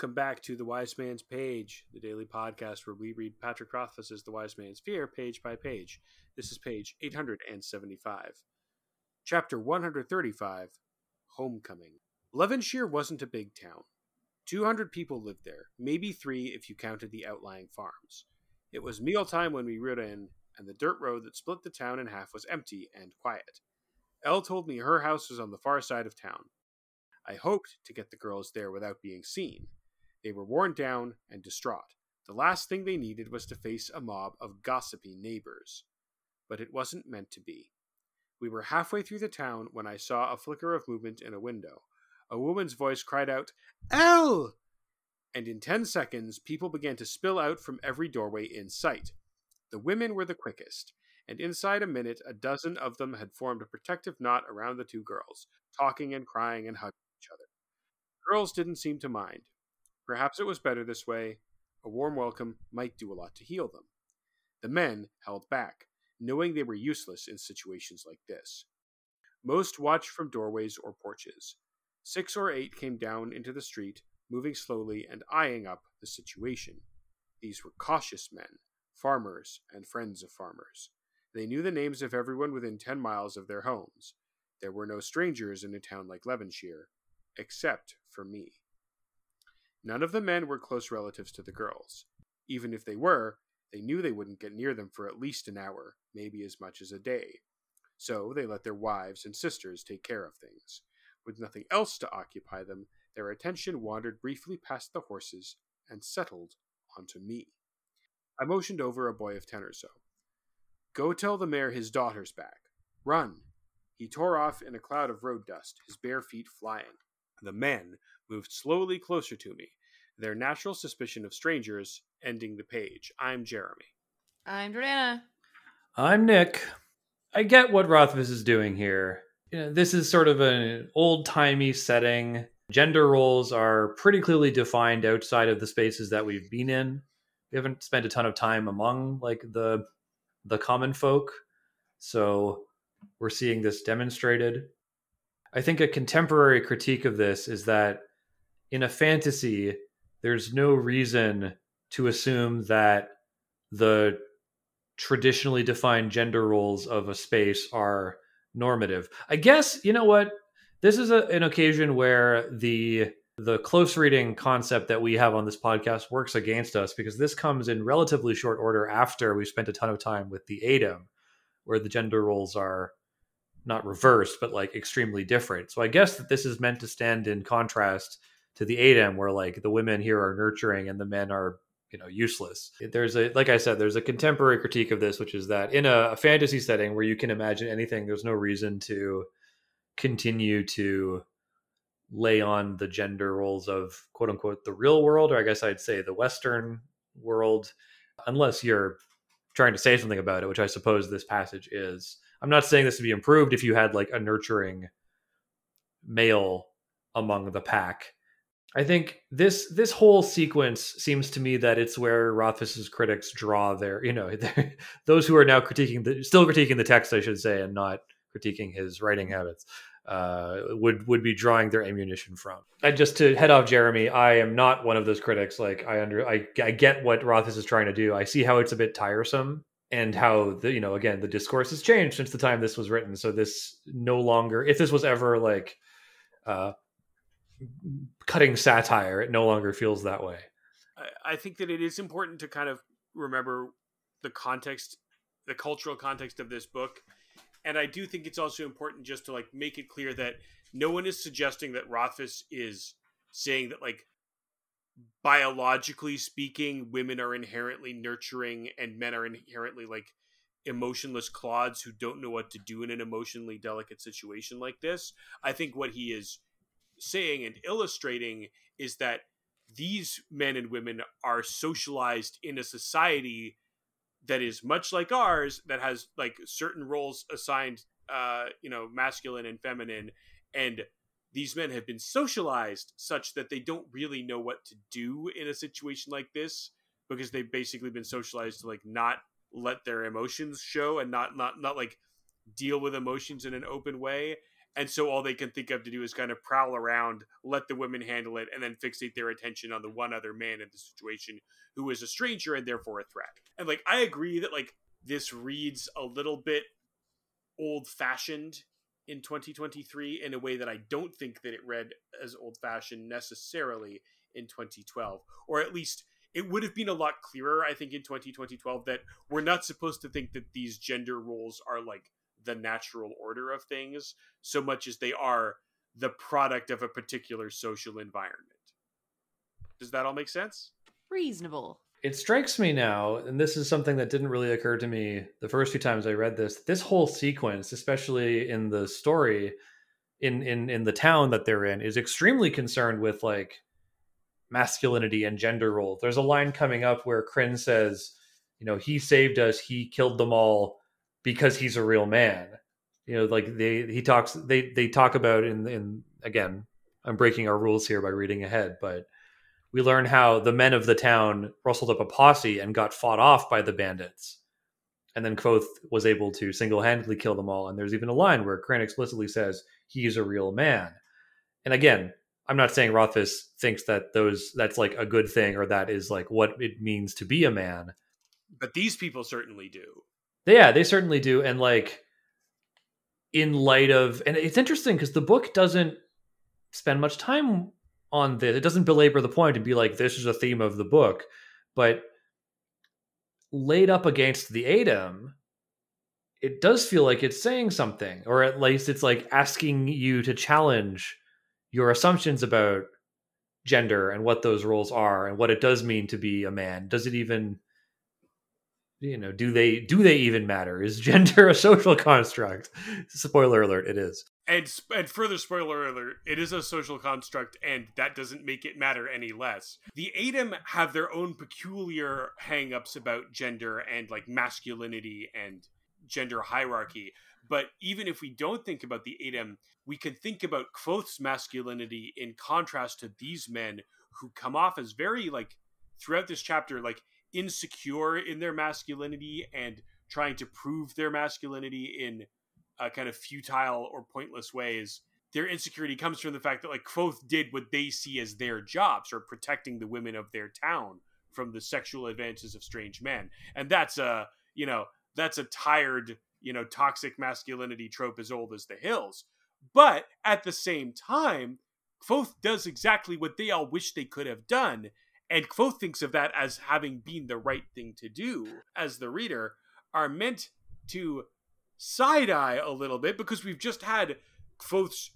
Welcome back to The Wise Man's Page, the daily podcast where we read Patrick Rothfuss's The Wise Man's Fear page by page. This is page 875. Chapter 135 Homecoming. Levinshir wasn't a big town. 200 people lived there, maybe three if you counted the outlying farms. It was mealtime when we rode in, and the dirt road that split the town in half was empty and quiet. Elle told me her house was on the far side of town. I hoped to get the girls there without being seen. They were worn down and distraught. The last thing they needed was to face a mob of gossipy neighbors. But it wasn't meant to be. We were halfway through the town when I saw a flicker of movement in a window. A woman's voice cried out, Elle! And in ten seconds, people began to spill out from every doorway in sight. The women were the quickest, and inside a minute, a dozen of them had formed a protective knot around the two girls, talking and crying and hugging each other. The girls didn't seem to mind. Perhaps it was better this way. A warm welcome might do a lot to heal them. The men held back, knowing they were useless in situations like this. Most watched from doorways or porches. Six or eight came down into the street, moving slowly and eyeing up the situation. These were cautious men, farmers and friends of farmers. They knew the names of everyone within ten miles of their homes. There were no strangers in a town like Levinshir, except for me. None of the men were close relatives to the girls. Even if they were, they knew they wouldn't get near them for at least an hour, maybe as much as a day. So they let their wives and sisters take care of things. With nothing else to occupy them, their attention wandered briefly past the horses and settled onto me. I motioned over a boy of ten or so. Go tell the mayor his daughter's back. Run. He tore off in a cloud of road dust, his bare feet flying. The men moved slowly closer to me, their natural suspicion of strangers ending the page. I'm Jeremy. I'm Jordana. I'm Nick. I get what Rothfuss is doing here. You know, this is sort of an old timey setting. Gender roles are pretty clearly defined outside of the spaces that we've been in. We haven't spent a ton of time among like the the common folk, so we're seeing this demonstrated. I think a contemporary critique of this is that in a fantasy, there's no reason to assume that the traditionally defined gender roles of a space are normative. I guess you know what this is a, an occasion where the the close reading concept that we have on this podcast works against us because this comes in relatively short order after we've spent a ton of time with the Adem, where the gender roles are not reversed but like extremely different. So I guess that this is meant to stand in contrast to the Adem, where like the women here are nurturing and the men are you know useless. There's a like I said, there's a contemporary critique of this, which is that in a, a fantasy setting where you can imagine anything, there's no reason to continue to lay on the gender roles of quote unquote the real world, or I guess I'd say the Western world, unless you're trying to say something about it, which I suppose this passage is. I'm not saying this would be improved if you had like a nurturing male among the pack. I think this this whole sequence seems to me that it's where Rothfuss's critics draw their, you know, those who are now critiquing the still critiquing the text, I should say, and not critiquing his writing habits uh, would would be drawing their ammunition from. And just to head off Jeremy, I am not one of those critics. Like I under I, I get what Rothfuss is trying to do. I see how it's a bit tiresome and how the you know again the discourse has changed since the time this was written. So this no longer if this was ever like uh, cutting satire, it no longer feels that way. I think that it is important to kind of remember the context, the cultural context of this book and I do think it's also important just to like make it clear that no one is suggesting that Rothfuss is saying that like biologically speaking, women are inherently nurturing and men are inherently like emotionless clods who don't know what to do in an emotionally delicate situation like this. I think what he is saying and illustrating is that these men and women are socialized in a society that is much like ours that has like certain roles assigned uh you know masculine and feminine and these men have been socialized such that they don't really know what to do in a situation like this because they've basically been socialized to like not let their emotions show and not not not like deal with emotions in an open way and so all they can think of to do is kind of prowl around, let the women handle it, and then fixate their attention on the one other man in the situation who is a stranger and therefore a threat. And like I agree that like this reads a little bit old fashioned in 2023 in a way that I don't think that it read as old fashioned necessarily in 2012, or at least it would have been a lot clearer, I think, in 2012 that we're not supposed to think that these gender roles are like the natural order of things so much as they are the product of a particular social environment. Does that all make sense? Reasonable. It strikes me now, and this is something that didn't really occur to me the first few times I read this. This whole sequence, especially in the story, in in in the town that they're in, is extremely concerned with like masculinity and gender roles. There's a line coming up where Krin says, you know, he saved us, he killed them all because he's a real man. You know, like they he talks they they talk about in in again, I'm breaking our rules here by reading ahead, but we learn how the men of the town rustled up a posse and got fought off by the bandits. And then Kvothe was able to single handedly kill them all. And there's even a line where Krin explicitly says, he's a real man. And again, I'm not saying Rothfuss thinks that those that's like a good thing or that is like what it means to be a man. But these people certainly do. Yeah, they certainly do. And like in light of and it's interesting because the book doesn't spend much time on this. It doesn't belabor the point and be like, this is a theme of the book. But laid up against the Adem, it does feel like it's saying something, or at least it's like asking you to challenge your assumptions about gender and what those roles are and what it does mean to be a man. Does it even you know, do they do they even matter? Is gender a social construct? Spoiler alert, it is. And and further spoiler alert, it is a social construct and that doesn't make it matter any less. The Adem have their own peculiar hangups about gender and like masculinity and gender hierarchy. But even if we don't think about the Adem, we can think about Kvothe's masculinity in contrast to these men who come off as very like throughout this chapter like insecure in their masculinity and trying to prove their masculinity in uh, kind of futile or pointless ways. Their insecurity comes from the fact that like Kvothe did what they see as their jobs, or protecting the women of their town from the sexual advances of strange men, and that's a you know that's a tired you know toxic masculinity trope as old as the hills. But at the same time, Kvothe does exactly what they all wish they could have done. And Kvothe thinks of that as having been the right thing to do, as the reader are meant to side eye a little bit because we've just had Kvothe's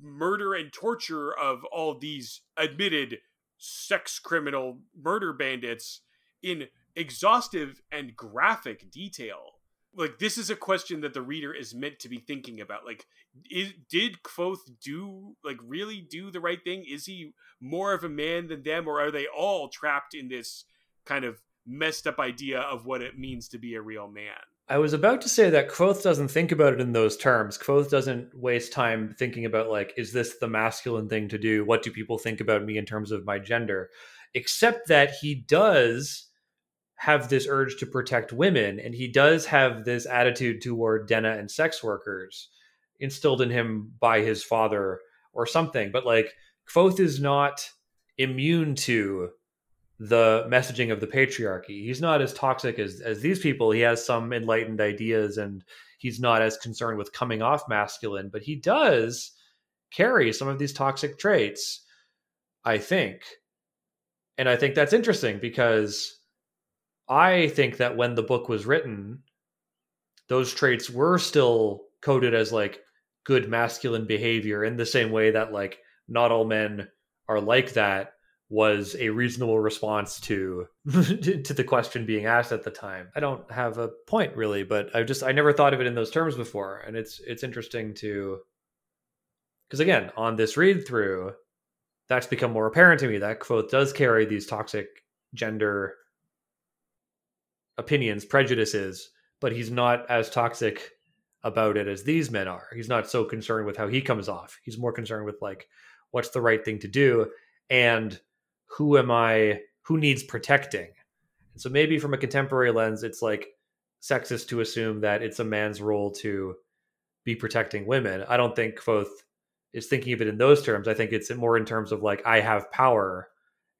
murder and torture of all these admitted sex criminal murder bandits in exhaustive and graphic detail like this is a question that the reader is meant to be thinking about like is, did Kvothe do like really do the right thing is he more of a man than them or are they all trapped in this kind of messed up idea of what it means to be a real man I was about to say that Kvothe doesn't think about it in those terms. Kvothe doesn't waste time thinking about like, is this the masculine thing to do? What do people think about me in terms of my gender? Except that he does have this urge to protect women and he does have this attitude toward Denna and sex workers instilled in him by his father or something. But like Kvothe is not immune to the messaging of the patriarchy. He's not as toxic as as these people. He has some enlightened ideas and he's not as concerned with coming off masculine but he does carry some of these toxic traits i think. And i think that's interesting because I think that when the book was written, those traits were still coded as like good masculine behavior in the same way that like not all men are like that was a reasonable response to to the question being asked at the time. I don't have a point really, but I just I never thought of it in those terms before and it's it's interesting to because again, on this read through that's become more apparent to me that Kvothe does carry these toxic gender opinions, prejudices, but he's not as toxic about it as these men are. He's not so concerned with how he comes off. He's more concerned with like what's the right thing to do and who am I who needs protecting. And so maybe from a contemporary lens it's like sexist to assume that it's a man's role to be protecting women. I don't think Kvothe is thinking of it in those terms. I think it's more in terms of like I have power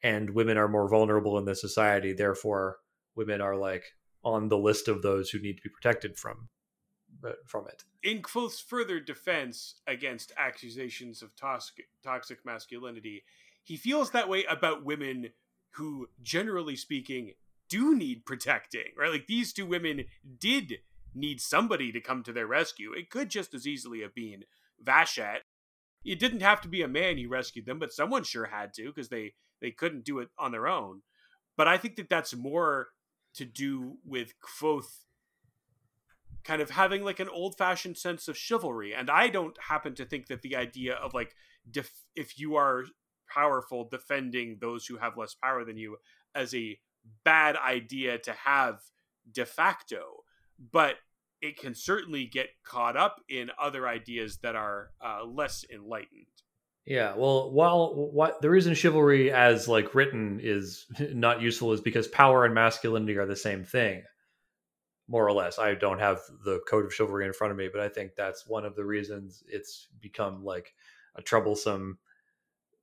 and women are more vulnerable in this society, therefore women are like on the list of those who need to be protected from from it. In Kvothe's further defense against accusations of toxic, toxic masculinity, he feels that way about women who, generally speaking, do need protecting, right? Like these two women did need somebody to come to their rescue. It could just as easily have been Vashet. It didn't have to be a man who rescued them, but someone sure had to because they they couldn't do it on their own. But I think that that's more to do with Kvothe kind of having like an old fashioned sense of chivalry. And I don't happen to think that the idea of like def- if you are powerful, defending those who have less power than you as a bad idea to have de facto. But it can certainly get caught up in other ideas that are uh, less enlightened. Yeah, well, while what the reason chivalry as like written is not useful is because power and masculinity are the same thing, more or less. I don't have the code of chivalry in front of me, but I think that's one of the reasons it's become like a troublesome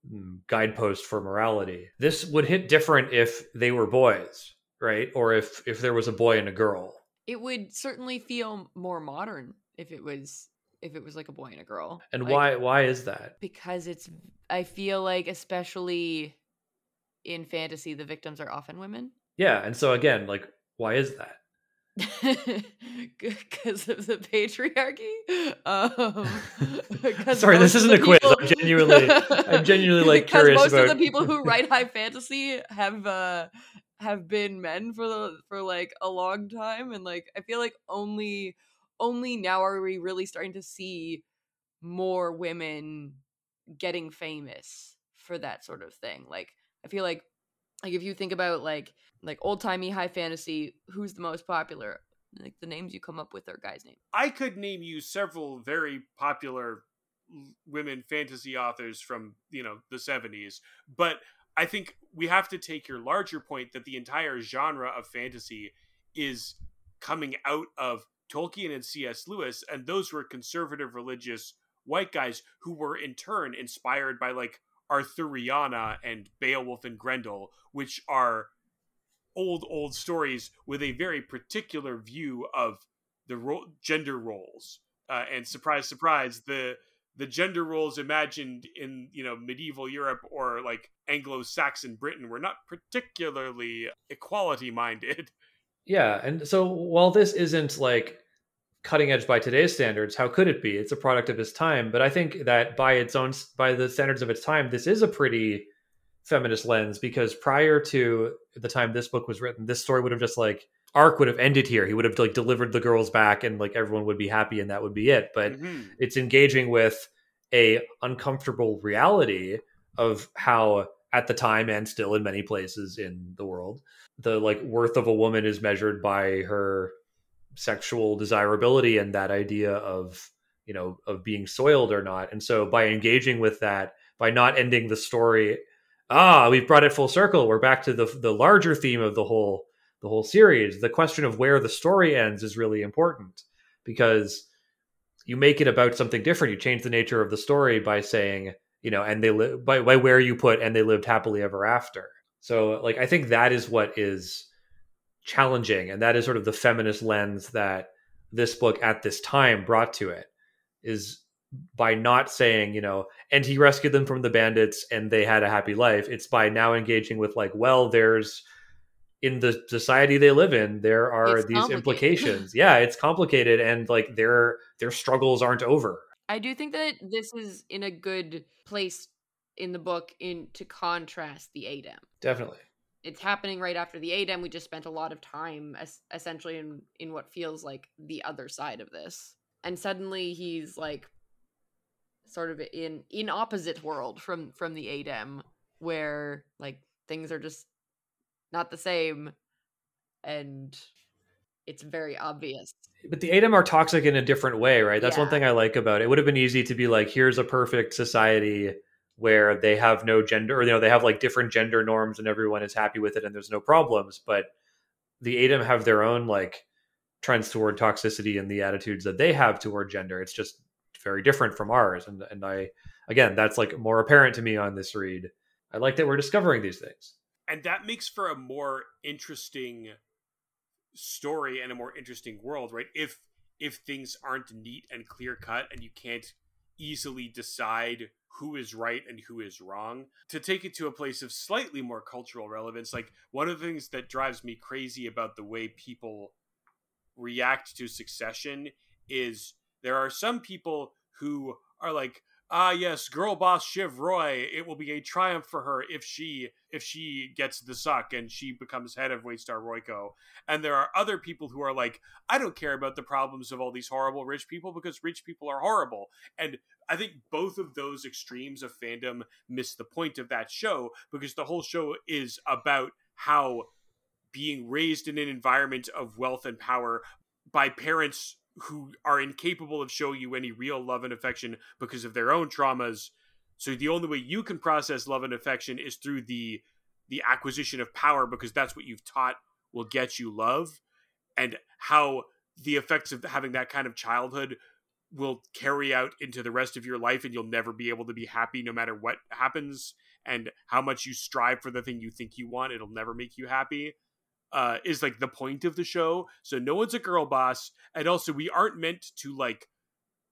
mm, guidepost for morality. This would hit different if they were boys, right? Or if if there was a boy and a girl. It would certainly feel more modern if it was if it was like a boy and a girl. And Like, why why is that? Because it's I feel like especially in fantasy the victims are often women. Yeah, and so again, like why is that? because of the patriarchy. Um, Sorry, this isn't of a quiz. I'm genuinely- I'm genuinely, like, curious most of about- the people who write high fantasy have uh have been men for the for like a long time, and like I feel like only only now are we really starting to see more women getting famous for that sort of thing. Like I feel like like if you think about like like old timey high fantasy, who's the most popular? Like the names you come up with are guys' names. I could name you several very popular women fantasy authors from, you know, the 70s, but I think we have to take your larger point that the entire genre of fantasy is coming out of Tolkien and C.S. Lewis, and those were conservative religious white guys who were in turn inspired by like Arthuriana and Beowulf and Grendel, which are old, old stories with a very particular view of the ro- gender roles. Uh, and surprise, surprise, the the gender roles imagined in you know medieval Europe or like Anglo-Saxon Britain were not particularly equality minded. Yeah, and so while this isn't like cutting edge by today's standards, how could it be? It's a product of its time, but I think that by its own by the standards of its time, this is a pretty feminist lens because prior to the time this book was written, this story would have just like arc would have ended here. He would have like delivered the girls back and like everyone would be happy and that would be it. But Mhm. it's engaging with a uncomfortable reality of how at the time and still in many places in the world the like worth of a woman is measured by her sexual desirability and that idea of you know of being soiled or not. And so by engaging with that by not ending the story ah we've brought it full circle. We're back to the the larger theme of the whole the whole series. The question of where the story ends is really important because you make it about something different. You change the nature of the story by saying you know and they live by, by where you put and they lived happily ever after so like i think that is what is challenging and that is sort of the feminist lens that this book at this time brought to it is by not saying you know and he rescued them from the bandits and they had a happy life. It's by now engaging with like well there's in the society they live in there are It's these implications. Yeah it's complicated and like their their struggles aren't over. I do think that this is in a good place in the book in to contrast the Adem. definitely It's happening right after the Adem. We just spent a lot of time es- essentially in in what feels like the other side of this. And suddenly he's like sort of in in opposite world from from the Adem where like things are just not the same and it's very obvious. but the Adem are toxic in a different way, right? That's one thing I like about it. It would have been easy to be like, here's a perfect society where they have no gender, or you know, they have like different gender norms, and everyone is happy with it, and there's no problems. But the Adem have their own like trends toward toxicity and the attitudes that they have toward gender. It's just very different from ours. And and I again, that's like more apparent to me on this read. I like that we're discovering these things. And that makes for a more interesting story and a more interesting world, right? If if things aren't neat and clear cut and you can't easily decide who is right and who is wrong. To take it to a place of slightly more cultural relevance, like one of the things that drives me crazy about the way people react to succession is there are some people who are like, ah yes girl boss shiv roy it will be a triumph for her if she if she gets the suck and she becomes head of waystar royco. And there are other people who are like i don't care about the problems of all these horrible rich people because rich people are horrible. And i think both of those extremes of fandom miss the point of that show because the whole show is about how being raised in an environment of wealth and power by parents who are incapable of showing you any real love and affection because of their own traumas. So the only way you can process love and affection is through the the acquisition of power because that's what you've taught will get you love. And how the effects of having that kind of childhood will carry out into the rest of your life and you'll never be able to be happy no matter what happens. And how much you strive for the thing you think you want it'll never make you happy uh, is like the point of the show. So no one's a girl boss, and also we aren't meant to like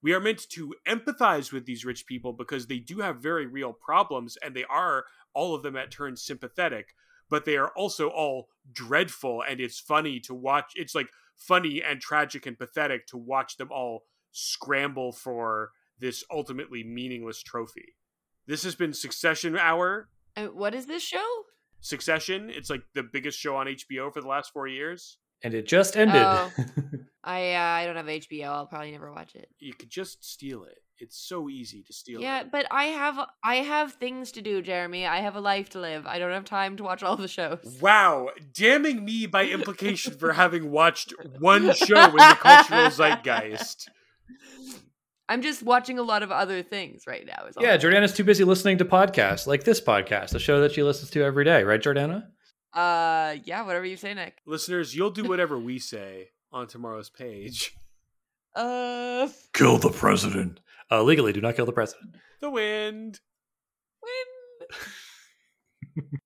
we are meant to empathize with these rich people because they do have very real problems, and they are all of them at turns sympathetic, but they are also all dreadful, and it's funny to watch. It's like funny and tragic and pathetic to watch them all scramble for this ultimately meaningless trophy. This has been Succession Hour. And what is this show? Succession. It's like the biggest show on HBO for the last four years. And it just ended. Oh. I uh, I don't have HBO. I'll probably never watch it. You could just steal it. It's so easy to steal Yeah, it. but I have I have things to do, Jeremy. I have a life to live. I don't have time to watch all the shows. Wow, damning me by implication for having watched one show in the cultural zeitgeist. I'm just watching a lot of other things right now. Is yeah, I'm. Jordana's too busy listening to podcasts like this podcast, the show that she listens to every day, right, Jordana? Uh, yeah, whatever you say, Nick. Listeners, you'll do whatever we say on tomorrow's page. Uh, Kill the president. Uh, legally, do not kill the president. The wind. when